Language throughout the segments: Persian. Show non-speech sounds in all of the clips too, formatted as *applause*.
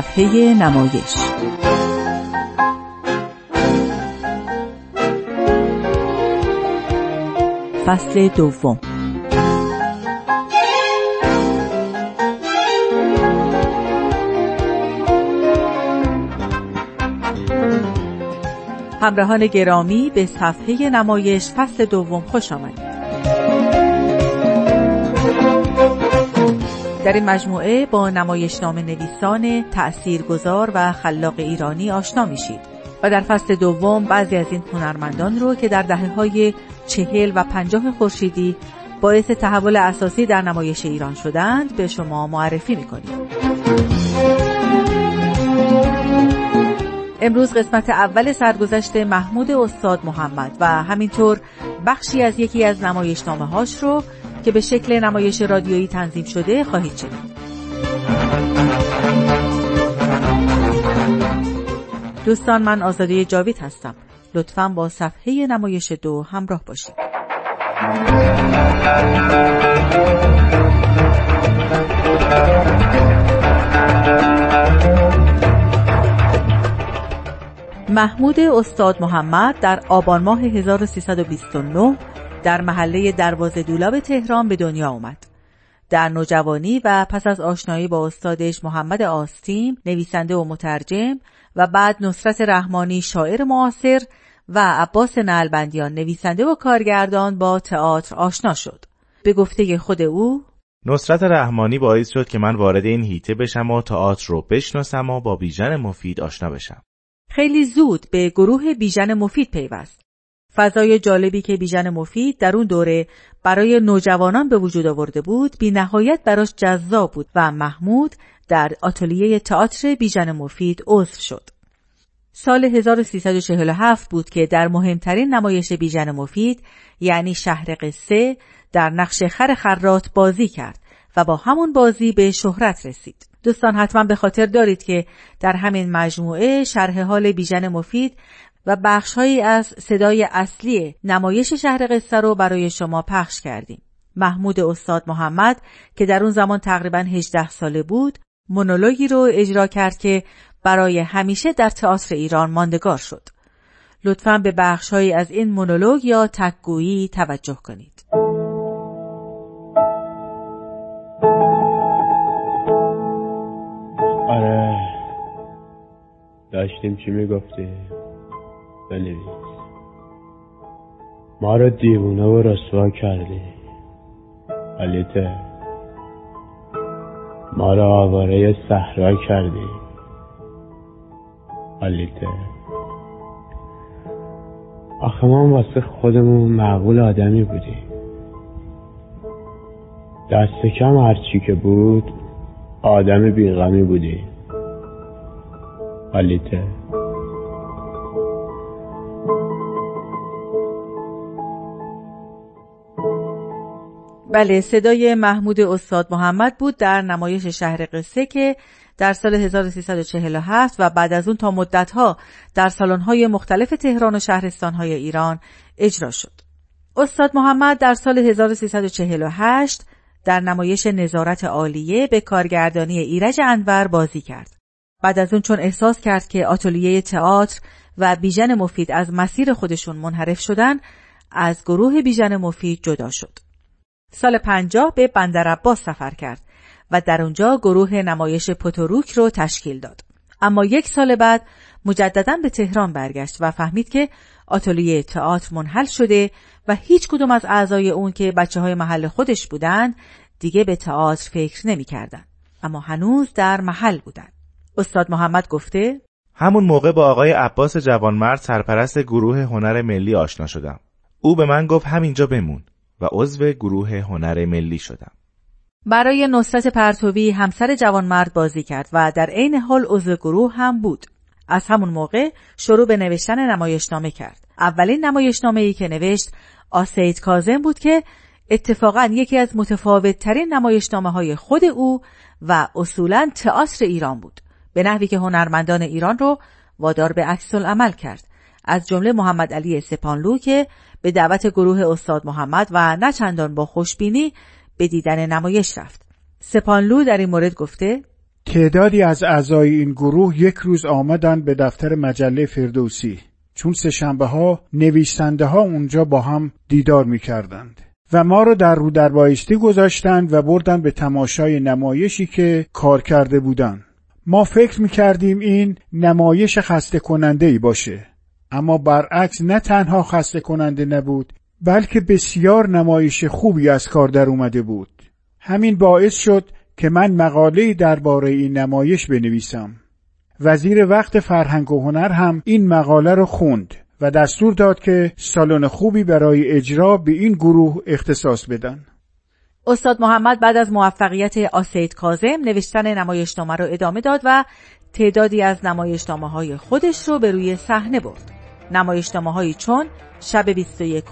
صفحه نمایش. فصل دوم. همراهان گرامی به صفحه نمایش فصل دوم خوش آمدید. در این مجموعه با نام نویسان تأثیرگذار و خلاق ایرانی آشنا میشید. و در فصل دوم بعضی از این هنرمندان رو که در دهه های چهل و پنجاه خورشیدی باعث تحول اساسی در نمایش ایران شدند به شما معرفی می‌کنیم. امروز قسمت اول سرگذشت محمود استاد محمد و همینطور بخشی از یکی از نمایشنامه هاش رو که به شکل نمایش رادیویی تنظیم شده خواهید شنید. دوستان من آزاده جاوید هستم. لطفا با صفحه نمایش دو همراه باشید. محمود استاد محمد در آبان ماه 1329 در محله دروازه دولاب تهران به دنیا آمد. در نوجوانی و پس از آشنایی با استادش محمد آستیم نویسنده و مترجم و بعد نصرت رحمانی شاعر معاصر و عباس نلبندیان نویسنده و کارگردان با تئاتر آشنا شد. به گفته خود او نصرت رحمانی باعث شد که من وارد این هیته بشم و تئاتر رو بشناسم و با بیژن مفید آشنا بشم. خیلی زود به گروه بیژن مفید پیوست. فضای جالبی که بیژن مفید در اون دوره برای نوجوانان به وجود آورده بود بی نهایت براش جذاب بود و محمود در آتلیه تئاتر بیژن مفید عضو شد. سال 1347 بود که در مهمترین نمایش بیژن مفید یعنی شهر قصه در نقش خر خرات بازی کرد و با همون بازی به شهرت رسید. دوستان حتما به خاطر دارید که در همین مجموعه شرح حال بیژن مفید و بخشهایی از صدای اصلی نمایش شهر قصه رو برای شما پخش کردیم. محمود استاد محمد که در اون زمان تقریبا 18 ساله بود مونولوگی رو اجرا کرد که برای همیشه در تئاتر ایران ماندگار شد. لطفا به بخشهایی از این مونولوگ یا تکگویی توجه کنید. آره داشتیم چی می‌گفتی؟ بنویس. ما رو دیوونه و رسوا کردی. حالیته ما رو آواره صحرا کردی. حالیته آخه ما واسه خودمون معقول آدمی بودیم. دست کم هرچی که بود آدم بیغمی بودی حالیته بله صدای محمود استاد محمد بود در نمایش شهر قصه که در سال 1347 و بعد از اون تا مدتها در سالن‌های مختلف تهران و شهرستانهای ایران اجرا شد. استاد محمد در سال 1348 در نمایش نظارت عالیه به کارگردانی ایرج انور بازی کرد. بعد از اون چون احساس کرد که آتلیه تئاتر و بیژن مفید از مسیر خودشون منحرف شدن از گروه بیژن مفید جدا شد. سال پنجاه به بندر عباس سفر کرد و در اونجا گروه نمایش پوتوروک رو تشکیل داد. اما یک سال بعد مجددا به تهران برگشت و فهمید که آتلیه تئاتر منحل شده و هیچ کدوم از اعضای اون که بچه های محل خودش بودند دیگه به تئاتر فکر نمی‌کردند. اما هنوز در محل بودند. استاد محمد گفته همون موقع با آقای عباس جوانمرد سرپرست گروه هنر ملی آشنا شدم. او به من گفت همینجا بمون. و عضو گروه هنر ملی شدم. برای نصرت پرتوی همسر جوانمرد بازی کرد و در عین حال عضو گروه هم بود. از همون موقع شروع به نوشتن نمایشنامه کرد. اولین نمایشنامه ای که نوشت آسید کازم بود که اتفاقا یکی از متفاوت ترین نمایشنامه های خود او و اصولا تئاتر ایران بود. به نحوی که هنرمندان ایران رو وادار به عکس عمل کرد. از جمله محمد علی سپانلو که به دعوت گروه استاد محمد و نه چندان با خوشبینی به دیدن نمایش رفت. سپانلو در این مورد گفته تعدادی از اعضای این گروه یک روز آمدند به دفتر مجله فردوسی چون سهشنبه ها نویسنده ها اونجا با هم دیدار می کردند. و ما رو در رو در بایستی گذاشتند و بردن به تماشای نمایشی که کار کرده بودند. ما فکر می کردیم این نمایش خسته کننده ای باشه اما برعکس نه تنها خسته کننده نبود بلکه بسیار نمایش خوبی از کار در اومده بود. همین باعث شد که من مقاله درباره این نمایش بنویسم. وزیر وقت فرهنگ و هنر هم این مقاله رو خوند و دستور داد که سالن خوبی برای اجرا به این گروه اختصاص بدن. استاد محمد بعد از موفقیت آسید کازم نوشتن نمایشنامه رو ادامه داد و تعدادی از نمایشنامه های خودش رو به روی صحنه برد. نمایشنامه هایی چون شب 21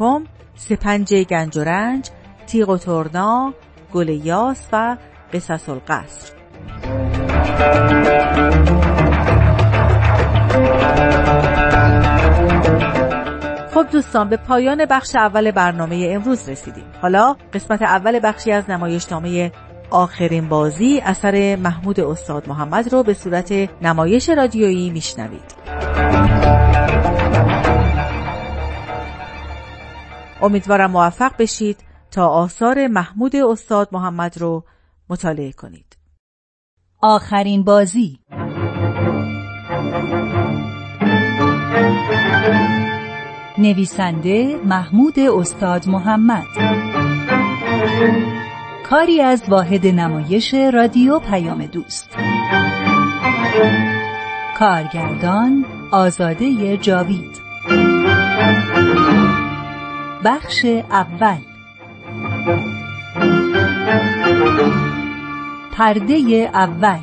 سپنج گنج و رنج، تیغ و ترنا، گل یاس و قصص القصر. خب دوستان به پایان بخش اول برنامه امروز رسیدیم حالا قسمت اول بخشی از نمایشنامه آخرین بازی اثر محمود استاد محمد رو به صورت نمایش رادیویی میشنوید امیدوارم موفق بشید تا آثار محمود استاد محمد رو مطالعه کنید. آخرین بازی. نویسنده محمود استاد محمد. کاری از واحد نمایش رادیو پیام دوست. کارگردان آزاده جاوید. بخش اول. پرده اول.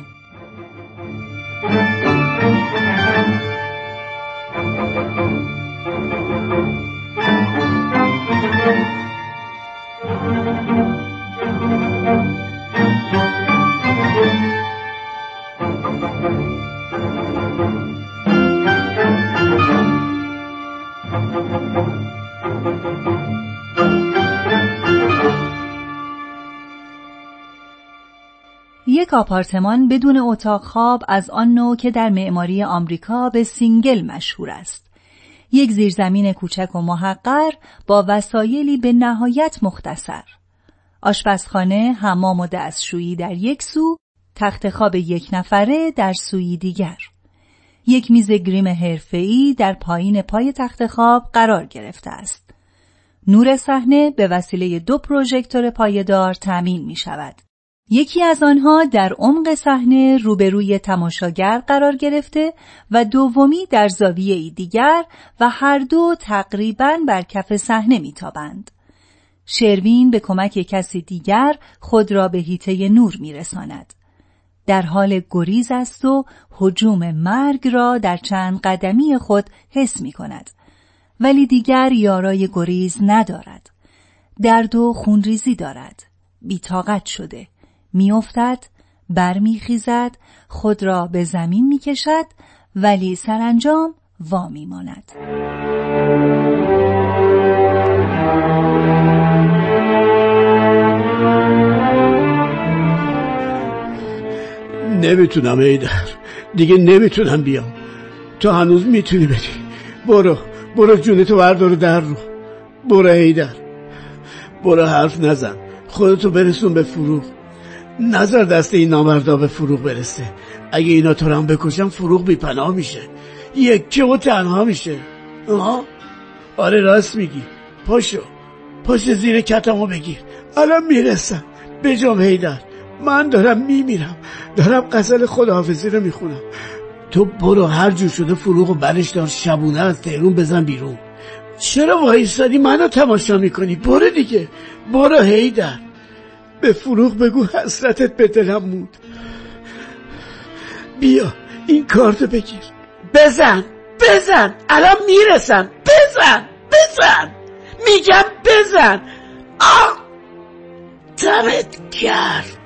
یک آپارتمان بدون اتاق خواب از آن نوع که در معماری آمریکا به single مشهور است. یک زیرزمین کوچک و محقر با وسایلی به نهایت مختصر. آشپزخانه، حمام و دستشویی در یک سو، تخت خواب یک نفره در سوی دیگر. یک میز گریم حرفه‌ای در پایین پای تخت خواب قرار گرفته است. نور صحنه به وسیله دو پروژکتور پایدار تأمین می شود. یکی از آنها در عمق صحنه روبروی تماشاگر قرار گرفته و دومی در زاویه دیگر و هر دو تقریبا بر کف صحنه میتابند. شروین به کمک کسی دیگر خود را به هیته نور میرساند. در حال گریز است و حجوم مرگ را در چند قدمی خود حس می کند. ولی دیگر یارای گریز ندارد. درد و خونریزی دارد. بیتاقت شده. میافتد برمیخیزد خود را به زمین می‌کشد ولی سرانجام وا میماند نمی‌تونم ایدر دیگه نمی‌تونم بیام تو هنوز می‌تونی بدی برو برو جونتو بردار در رو. برو ایدر برو حرف نزن. خودتو برسون به فروغ. نظر دست این نامردا به فروغ برسه. اگه اینا تو هم بکشن فروغ بی پناه میشه. یکه و تنها میشه. آها؟ آره راست میگی. پاشو. پاشو زیر کتمو بگیر. الان می‌رسم. به جام هیدر. من دارم میمیرم. دارم قسل خداحافظی رو می‌خونم. تو برو هر جور شده فروغ و برش دار شبونه از تهرون بزن بیرون. چرا وایستادی؟ منو تماشا می‌کنی. برو دیگه. برو هیدر به فروغ بگو حسرتت به دلم مود بیا این کارتو بگیر. بزن بزن. الان می‌رسن بزن بزن. میگم بزن. آه! دمت کرد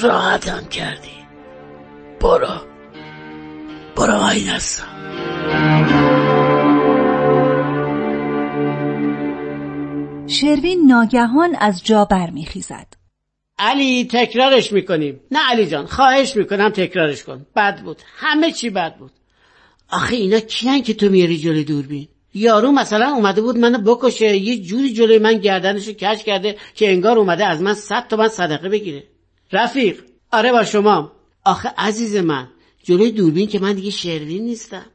راحتم کردی. برو. برو آی شروین ناگهان از جا برمیخیزد. علی تکرارش می‌کنیم. نه علی جان خواهش می‌کنم تکرارش کن. بد بود. همه چی بد بود. آخه اینا کیان که تو میاری جلوی دوربین؟ یارو مثلا اومده بود منو بکشه. یه جوری جلوی من گردنشو کش کرده که انگار اومده از من صد تومن صدقه بگیره. رفیق آره با شما. آخه عزیز من جلوی دوربین که من دیگه شروین نیستم.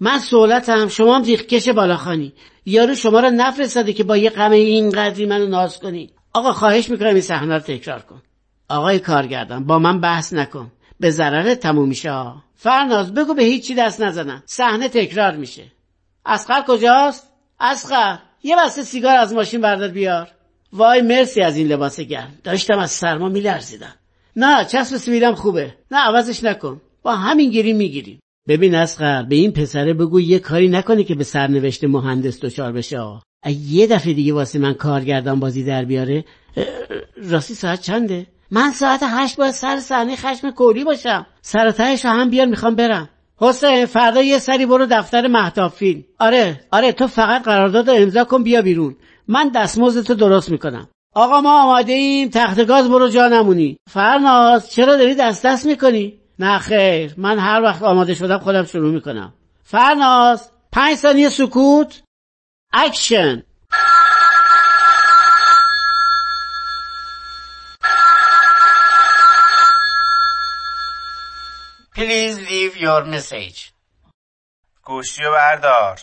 من سهولتم. شما هم ریخکش بالاخانی. یارو شما رو نفرستاده که با یه غم اینقدری منو ناز کنی. آقا خواهش می‌کنم این صحنه رو تکرار کن. آقای کارگردان با من بحث نکن. به ضرر تموم میشه فرناز بگو به هیچی دست نزنم. صحنه تکرار میشه. اسخر کجاست؟ اسخر. یه بسته سیگار از ماشین بردار بیار. وای مرسی از این لباس گرم. داشتم از سرما میلرزیدم. نه چسب سویلم خوبه. نه عوضش نکن. با همین گیری می‌گیریم. ببین اسخر به این پسره بگو یه کاری نکنه که به سرنوشت مهندس دچار بشه. یه دفعه دیگه واسه من کارگردان بازی در بیاره راستی ساعت چنده؟ من ساعت هشت باید سر صحنه خشم کولی باشم. سر رو هم بیار می‌خوام برم. حسین فردا یه سری برو دفتر مهتاب فیلم. آره آره تو فقط قرارداد امضا کن بیا بیرون. من دستمزدتو درست می‌کنم. آقا ما آماده ایم تخت گاز برو جا نمونی. فرناز چرا داری دست دست می‌کنی؟ نه خیر من هر وقت آماده شدم خودم شروع می‌کنم. فرناز پنج ثانیه سکوت. action. Please leave your message. گوشیو بردار.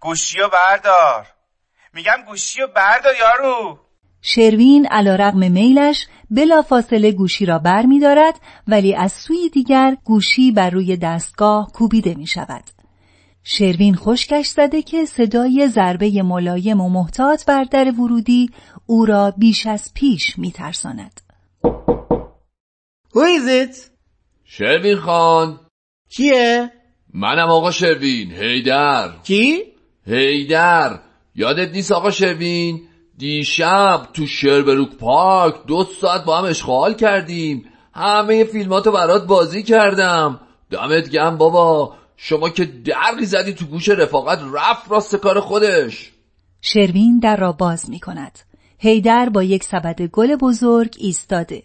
گوشیو بردار. میگم گوشیو بردار یارو. شروین علا رقم میلش بلا فاصله گوشی را بر می دارد ولی از سوی دیگر گوشی بر روی دستگاه کوبیده می شود. شروین خشکش زده که صدای ضربه ملایم و محتاط بر در ورودی او را بیش از پیش می ترساند. Who is it? شروین خان کیه؟ منم آقا شروین هیدر کی؟ هیدر یادت نیست آقا شروین دیشب تو شربروک پارک دو ساعت با هم اشغال کردیم. همه فیلماتو برات بازی کردم. دمت گم بابا. شما که درقی زدی تو گوش رفاقت رفت راست کار خودش. شروین در را باز می کند هیدر با یک سبد گل بزرگ ایستاده.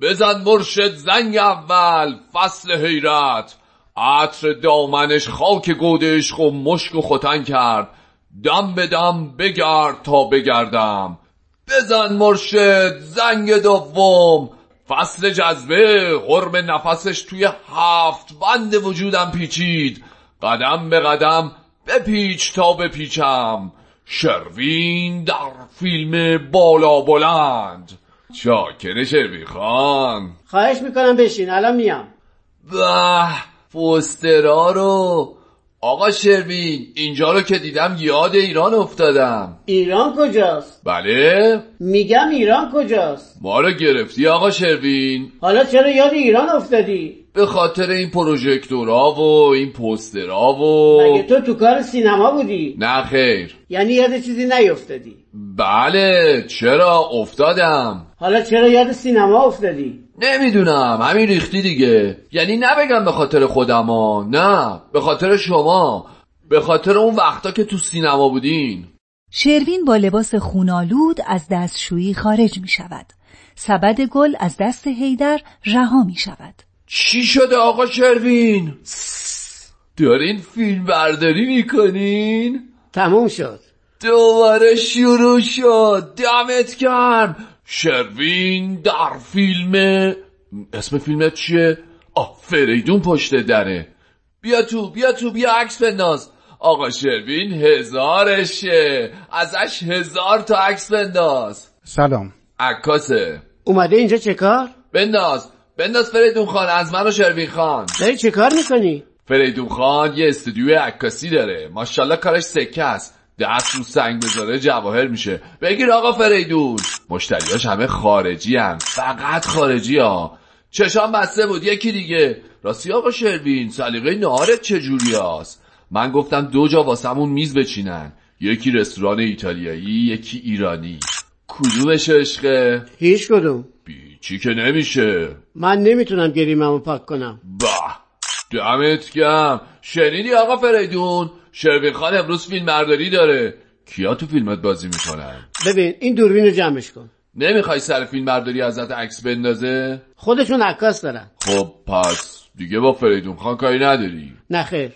بزن مرشد زنگ اول فصل حیرت. عطر دامنش خاک گودش و مشک و ختن کرد. دم به دم بگرد تا بگردم. بزن مرشد زنگ دوم. فصل جذبه غرم نفسش توی هفت. بند وجودم پیچید. قدم به قدم بپیچ تا بپیچم. شروین در فیلم بالا بلند. چاکر شروین خان. خواهش می‌کنم بشین. الان میام. به پوسترا رو آقا شروین اینجا رو که دیدم یاد ایران افتادم ایران کجاست؟ بله میگم ایران کجاست؟ ما رو گرفتی آقا شروین حالا چرا یاد ایران افتادی؟ به خاطر این پروژکتورا و این پوسترا و مگه تو تو کار سینما بودی؟ نه خیر. یعنی یاد چیزی نیفتادی؟ بله چرا؟ افتادم. حالا چرا یاد سینما افتادی؟ نمی‌دونم همین ریختی دیگه. یعنی نبگم به خاطر خودم ها نه. به خاطر شما. به خاطر اون وقتا که تو سینما بودین. شروین با لباس خونالود از دستشویی خارج می شود سبد گل از دست هیدر رها می شود چی شده آقا شروین؟ دارین فیلم برداری می‌کنین؟ تموم شد. دوباره شروع شد. دمت گرم. شروین در فیلم اسم فیلمت چیه؟ آه فریدون پشت دره. بیا تو بیا تو بیا عکس بنداز. آقا شروین هزارشه. ازش هزار تا عکس بنداز. سلام. عکاسه. اومده اینجا چه کار؟ بنداز. بنداز فریدون خان از من و شروین خان. داری چه کار می‌کنی؟ فریدون خان یه استودیو عکاسی داره. ماشاءالله کارش سکه است. دست رو سنگ بذاره جواهر میشه. بگیر آقا فریدون. مشتریاش همه خارجی هم فقط خارجی ها. چشام بسته بود. یکی دیگه. راستی آقا شروین سلیقه نهارت چجوری هست من گفتم دو جا واسمون میز بچینن. یکی رستوران ایتالیایی یکی ایرانی. کدومش عشقه؟ هیچ کدوم. چی که نمیشه؟ من نمی‌تونم گریممو پاک کنم. با دمت گم شنیدی آقا فریدون؟ شروین خان امروز فیلم مرداری داره. کیا تو فیلمت بازی می‌کنن؟ ببین این دوربین رو جمعش کن. نمی‌خوای سر فیلم برداری ازت عکس بندازه؟ خودشون عکاس دارن. خب پس دیگه با فریدون خان کاری نداری. نخیر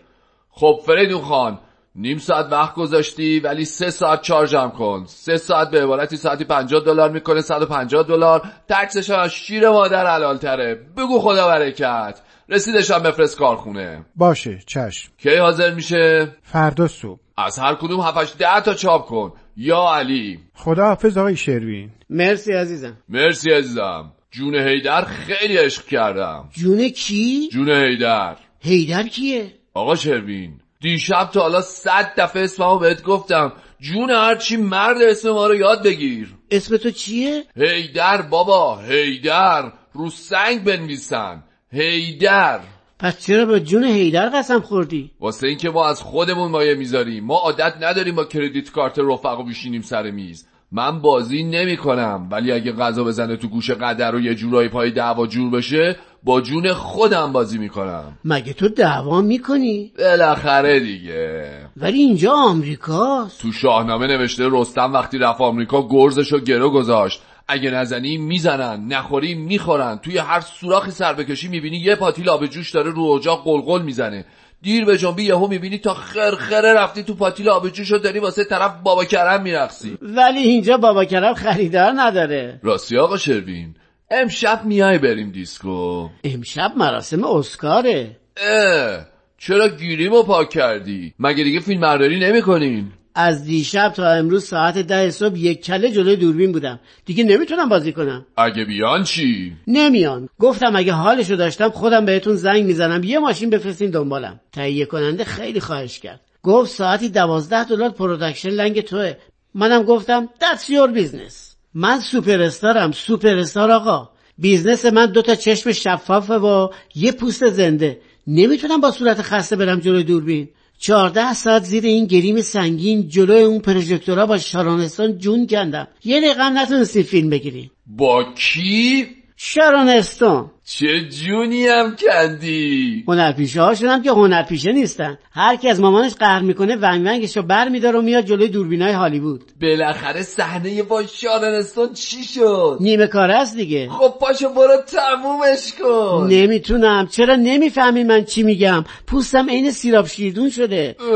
خب فریدون خان نیم ساعت وقت گذاشتی ولی سه ساعت چارجم کن. سه ساعت به عبارتی ساعتی 50 دلار می‌کنه 150 دلار. تکسش هم از شیر مادر حلال تره بگو خدا برکت رسیدش هم بفرست کارخونه. باشه چشم. کی حاضر میشه؟ فردا صبح. از هر کدوم 7 ده تا چاپ کن. یا علی. خداحافظ آقای شروین. مرسی عزیزم. مرسی عزیزم. جون هیدر خیلی عشق کردم. جون کی؟ جون هیدر هیدر کیه؟ آقا شروین دیشب تا حالا صد دفعه اسممو بهت گفتم. جون هرچی مرد اسم ما رو یاد بگیر. اسم تو چیه؟ هیدر بابا هیدر. رو سنگ بنویسن. هیدر. پس چرا به جون هیدر قسم خوردی؟ واسه اینکه ما از خودمون مایه می‌ذاریم. ما عادت نداریم با کردیت کارت رفقا بیشینیم سر میز. من بازی نمی کنم ولی اگه غذا بزنه تو گوش قدر و یه جورایی پای دعوا جور بشه با جون خودم بازی می‌کنم. مگه تو دعوا می‌کنی؟ بالاخره دیگه. ولی اینجا آمریکاست. تو شاهنامه نوشته رستم وقتی رفت آمریکا گرزش رو گرو گذاشت. اگه نزنی می‌زنن نخوری می‌خورن. توی هر سوراخی سر بکشی می‌بینی یه پاتیل آب جوش داره رو اجاق قلقل می‌زنه. دیر به جنبی یهو می‌بینی تا خرخره رفتی تو پاتیل آب جوش رو داری واسه طرف بابا کرم میرقصی. ولی اینجا بابا کرم خریدار نداره. راستی آقا شروین امشب میای بریم دیسکو. امشب مراسم اسکاره. اه چرا گریممو پاک کردی؟ مگه دیگه فیلم برداری نمی‌کنین؟ از دیشب تا امروز ساعت ده صبح یک کله جلوی دوربین بودم. دیگه نمی‌تونم بازی کنم. اگه بیان چی؟ نمیان. گفتم اگه حالشو داشتم خودم بهتون زنگ می‌زنم. یه ماشین بفرستین دنبالم. تهیه کننده خیلی خواهش کرد. گفت ساعتی دوازده دلار production لنگ توه. منم گفتم that's your business. من سوپر استارم سوپر استار آقا. business من دوتا چشم شفافه و یه پوست زنده. نمی‌تونم با صورت خسته برم جلوی دوربین. چهارده ساعت زیر این گریم سنگین جلوی اون پروژکتورها با شارانستان جون کندم. یه دقیقه نتونستی فیلم بگیری با کی؟ شارانستون چه جونی هم کندی؟ هنرپیشه هاشون هم که هنرپیشه نیستن. هر کی از مامانش قهر می‌کنه ونگ ونگش رو بر میداره و میاد جلوی دوربینای هالیوود. بالاخره صحنه با شارنستون چی شد؟ نیمه کار است دیگه. خب پاشو برو تمومش کن. نمی‌تونم. چرا نمی‌فهمی من چی میگم؟ پوستم عین سیراب شیردون شده. اه.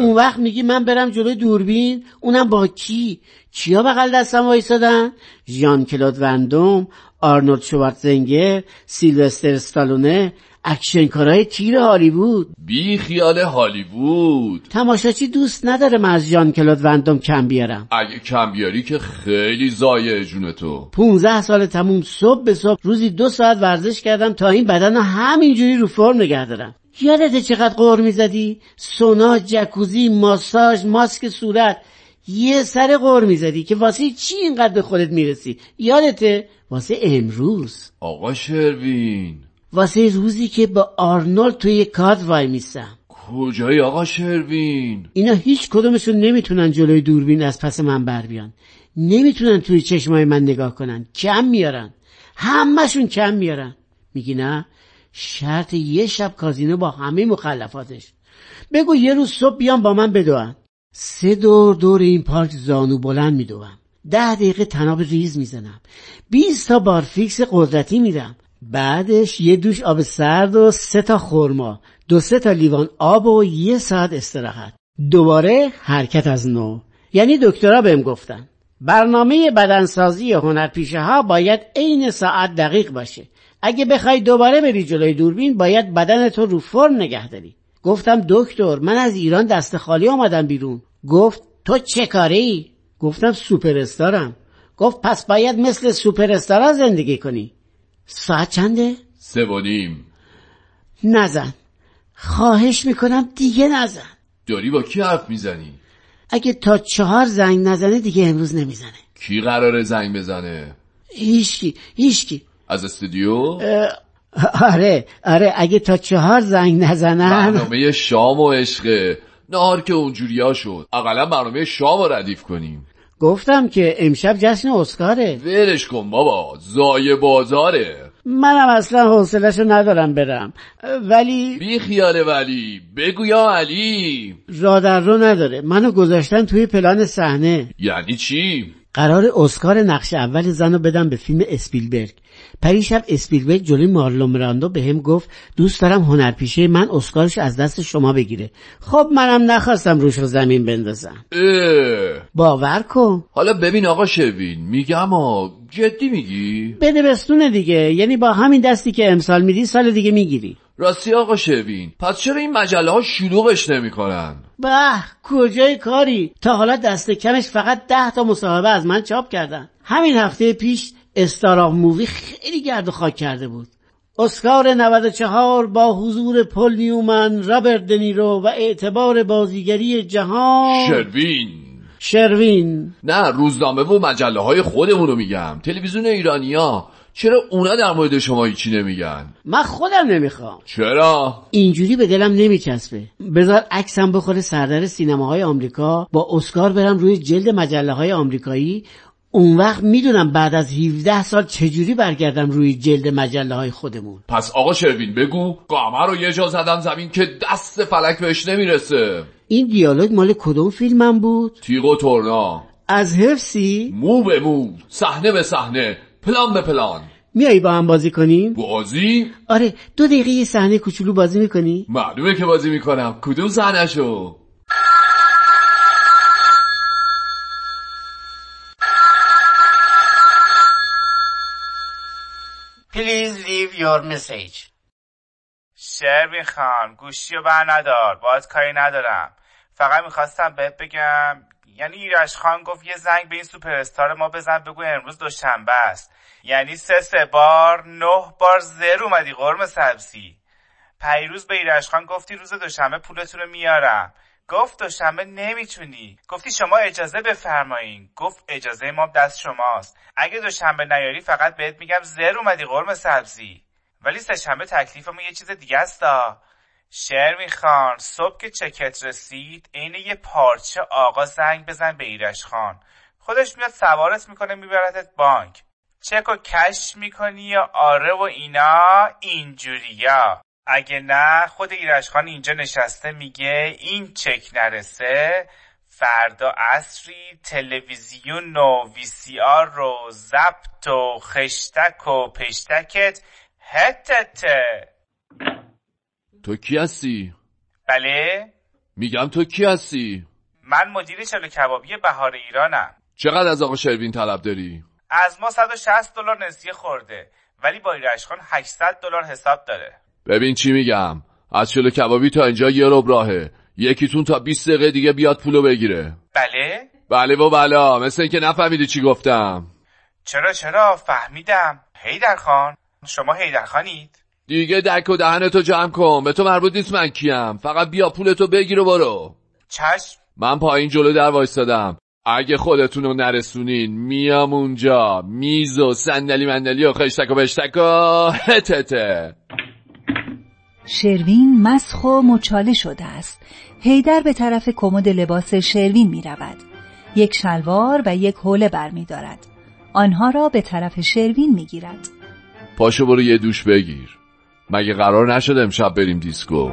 اون وقت میگی من برم جلوی دوربین؟ اونم با کی؟ کیا بغل دستم وایسادن ژان کلود ون دام آرنولد شوارتزنگر سیلوستر استالونه اکشنکارای تیر هالیوود. بی خیال هالیوود. تماشاچی دوست نداره من از ژان کلود ون دام کم بیارم. اگه کم بیاری که خیلی زایه جون تو. 15 سال تموم صبح به صبح روزی دو ساعت ورزش کردم تا این بدن رو همینجوری رو فرم نگه دارم. یادته چقدر قور می‌زدی؟ سونا، جکوزی، ماساژ، ماسک صورت. یه سر قور می‌زدی که واسه چی اینقدر به خودت می‌رسی؟ یادته؟ واسه امروز. آقا شروین. واسه روزی که با آرنولد توی کاد وای میسم. کجایی آقا شروین؟ اینا هیچ کدومشون نمی‌تونن جلوی دوربین از پس من بر بیان. نمی‌تونن توی چشمای من نگاه کنن. کم میارن. همهشون کم میارن. میگی نه؟ شرط یه شب کازینو با همه مخلفاتش. بگو یه روز صبح بیان با من بدون سه دور دور این پارک زانو بلند میدوم. ده دقیقه تناب ریز می‌زنم. بیست تا بارفیکس قدرتی میدم. بعدش یه دوش آب سرد و سه تا خورما دو سه تا لیوان آب و یه ساعت استراحت. دوباره حرکت از نو. یعنی دکترها بهم گفتن. برنامه بدنسازی هنرپیشه ها باید عین ساعت دقیق باشه. اگه بخوای دوباره بری جلوی دوربین باید بدن تو رو فرم نگه داری. گفتم دکتر من از ایران دست خالی آمدم بیرون. گفت تو چه کاری؟ گفتم سوپر استارم گفت پس باید مثل سوپر استارا زندگی کنی. ساعت چنده؟ سه و نیم. نزن. خواهش می‌کنم دیگه نزن. داری با کی حرف می‌زنی؟ اگه تا چهار زنگ نزنه دیگه امروز نمی‌زنه. کی قراره زنگ بزنه؟ هیچکی هیچکی. از استودیو؟ آره آره اگه تا چهار زنگ نزنن. برنامه شام و عشقه نهار که اونجوری ها شد. اقلا برنامه شام رو ردیف کنیم. گفتم که امشب جشن اسکاره. ولش کن بابا زای بازاره. منم اصلا حوصلهشو ندارم برم. ولی بی خیال ولی بگو یا علی. را در رو نداره. منو گذاشتن توی پلان صحنه. یعنی چی؟ قرار اسکار نقش اول زن رو بدم به فیلم اسپیلبرگ. پریشب اسپیلبرگ جلوی مارلون براندو به هم گفت دوست دارم هنرپیشه من اسکارش از دست شما بگیره. خب منم نخواستم روش رو زمین بندازم. اه. باور کن. حالا ببین آقا شوین میگم آ جدی میگی؟ بده بستونه دیگه. یعنی با همین دستی که امسال میدی سال دیگه می‌گیری. راستی آقا شوین پس چرا این مجله ها شلوغش نمی‌کنن؟ به کجای کاری؟ تا حالا دست کمش فقط ده تا مصاحبه از من چاپ کردن. همین هفته پیش استار مووی خیلی گرد و خاک کرده بود. اسکار 94 با حضور پل نیومن رابرت دنیرو و اعتبار بازیگری جهان. شروین. شروین. نه روزنامه و مجله های خودمونو میگم. تلویزیون ایرانیا چرا اونا در مورد شما هیچی نمیگن؟ من خودم نمی‌خوام. چرا؟ اینجوری به دلم نمیچسبه. بذار عکسم بخوره سردر سینماهای آمریکا. با اسکار برم روی جلد مجله های آمریکایی. اون وقت می‌دونم بعد از 17 سال چجوری برگردم روی جلد مجله های خودمون. پس آقا شروین بگو. قمر رو یه جا زدم زمین که دست فلک بهش نمی‌رسه. این دیالوگ مال کدوم فیلمم بود؟ تیغ و تورنا از حفظی؟ مو به مو. صحنه به صحنه. پلان به پلان. میایی با هم بازی کنیم؟ بازی؟ آره دو دقیقه یه صحنه کوچولو بازی می‌کنی؟ معلومه که بازی می‌کنم. کدوم صحنهشو؟ Please leave your message. شروین خان گوشی رو بر ندار باید کاری ندارم فقط می‌خواستم بهت بگم یعنی ایرش خان گفت یه زنگ به این سوپر استار ما بزن بگو امروز دوشنبه است. یعنی سه سه بار نه بار زر اومدی قرم سبزی. پیروز به ایرش خان گفتی روز دوشنبه پولتون رو میارم. گفت دوشنبه نمی‌تونی. گفتی شما اجازه بفرمایین. گفت اجازه ما دست شماست. اگه دوشنبه نیاری فقط بهت میگم زر اومدی قرم سبزی. ولی سهشنبه تکلیفمون یه چیز دیگه است شرمی خان صبح که چکت رسید عین یه پارچه آقا زنگ بزن به ایرش خان. خودش میاد سوارت می‌کنه میبرتت بانک. چک و کش می‌کنی یا آره و اینا اینجوریا. اگه نه خود ایرش خان اینجا نشسته میگه این چک نرسه فردا عصری تلویزیون و وی سی آر رو زبط و خشتک و پشتکت هتته. تو کی هستی؟ بله. میگم تو کی هستی؟ من مدیر چلو کبابی بهار ایرانم. چقدر از آقا شروین طلب داری؟ از ما 160 دلار نسیه خورده ولی با ایرشخان 800 دلار حساب داره. ببین چی میگم. از چلو کبابی تا اینجا یه رب راهه. یکیتون تا 20 دقیقه دیگه بیاد پولو بگیره. بله؟ بله و بلا. مثل اینکه نفهمیدی چی گفتم. چرا چرا؟ فهمیدم. هیدر خان شما هیدر خانید دیگه دک و دهنتو جمع کن. به تو مربوط نیست من کیم. فقط بیا پولتو بگیر و برو. چشم. من پایین جلو در وایستادم. اگه خودتونو نرسونین میام اونجا. میز و صندلی مندلی و خشتک و بشتک و *laughs* هتته شروین مسخ و مچاله شده است. هیدر به طرف کمد لباس شروین می رود یک شلوار و یک حوله بر می دارد. آنها را به طرف شروین می گیرد پاشو برو یه دوش بگیر. مگه قرار نشد امشب بریم دیسکو؟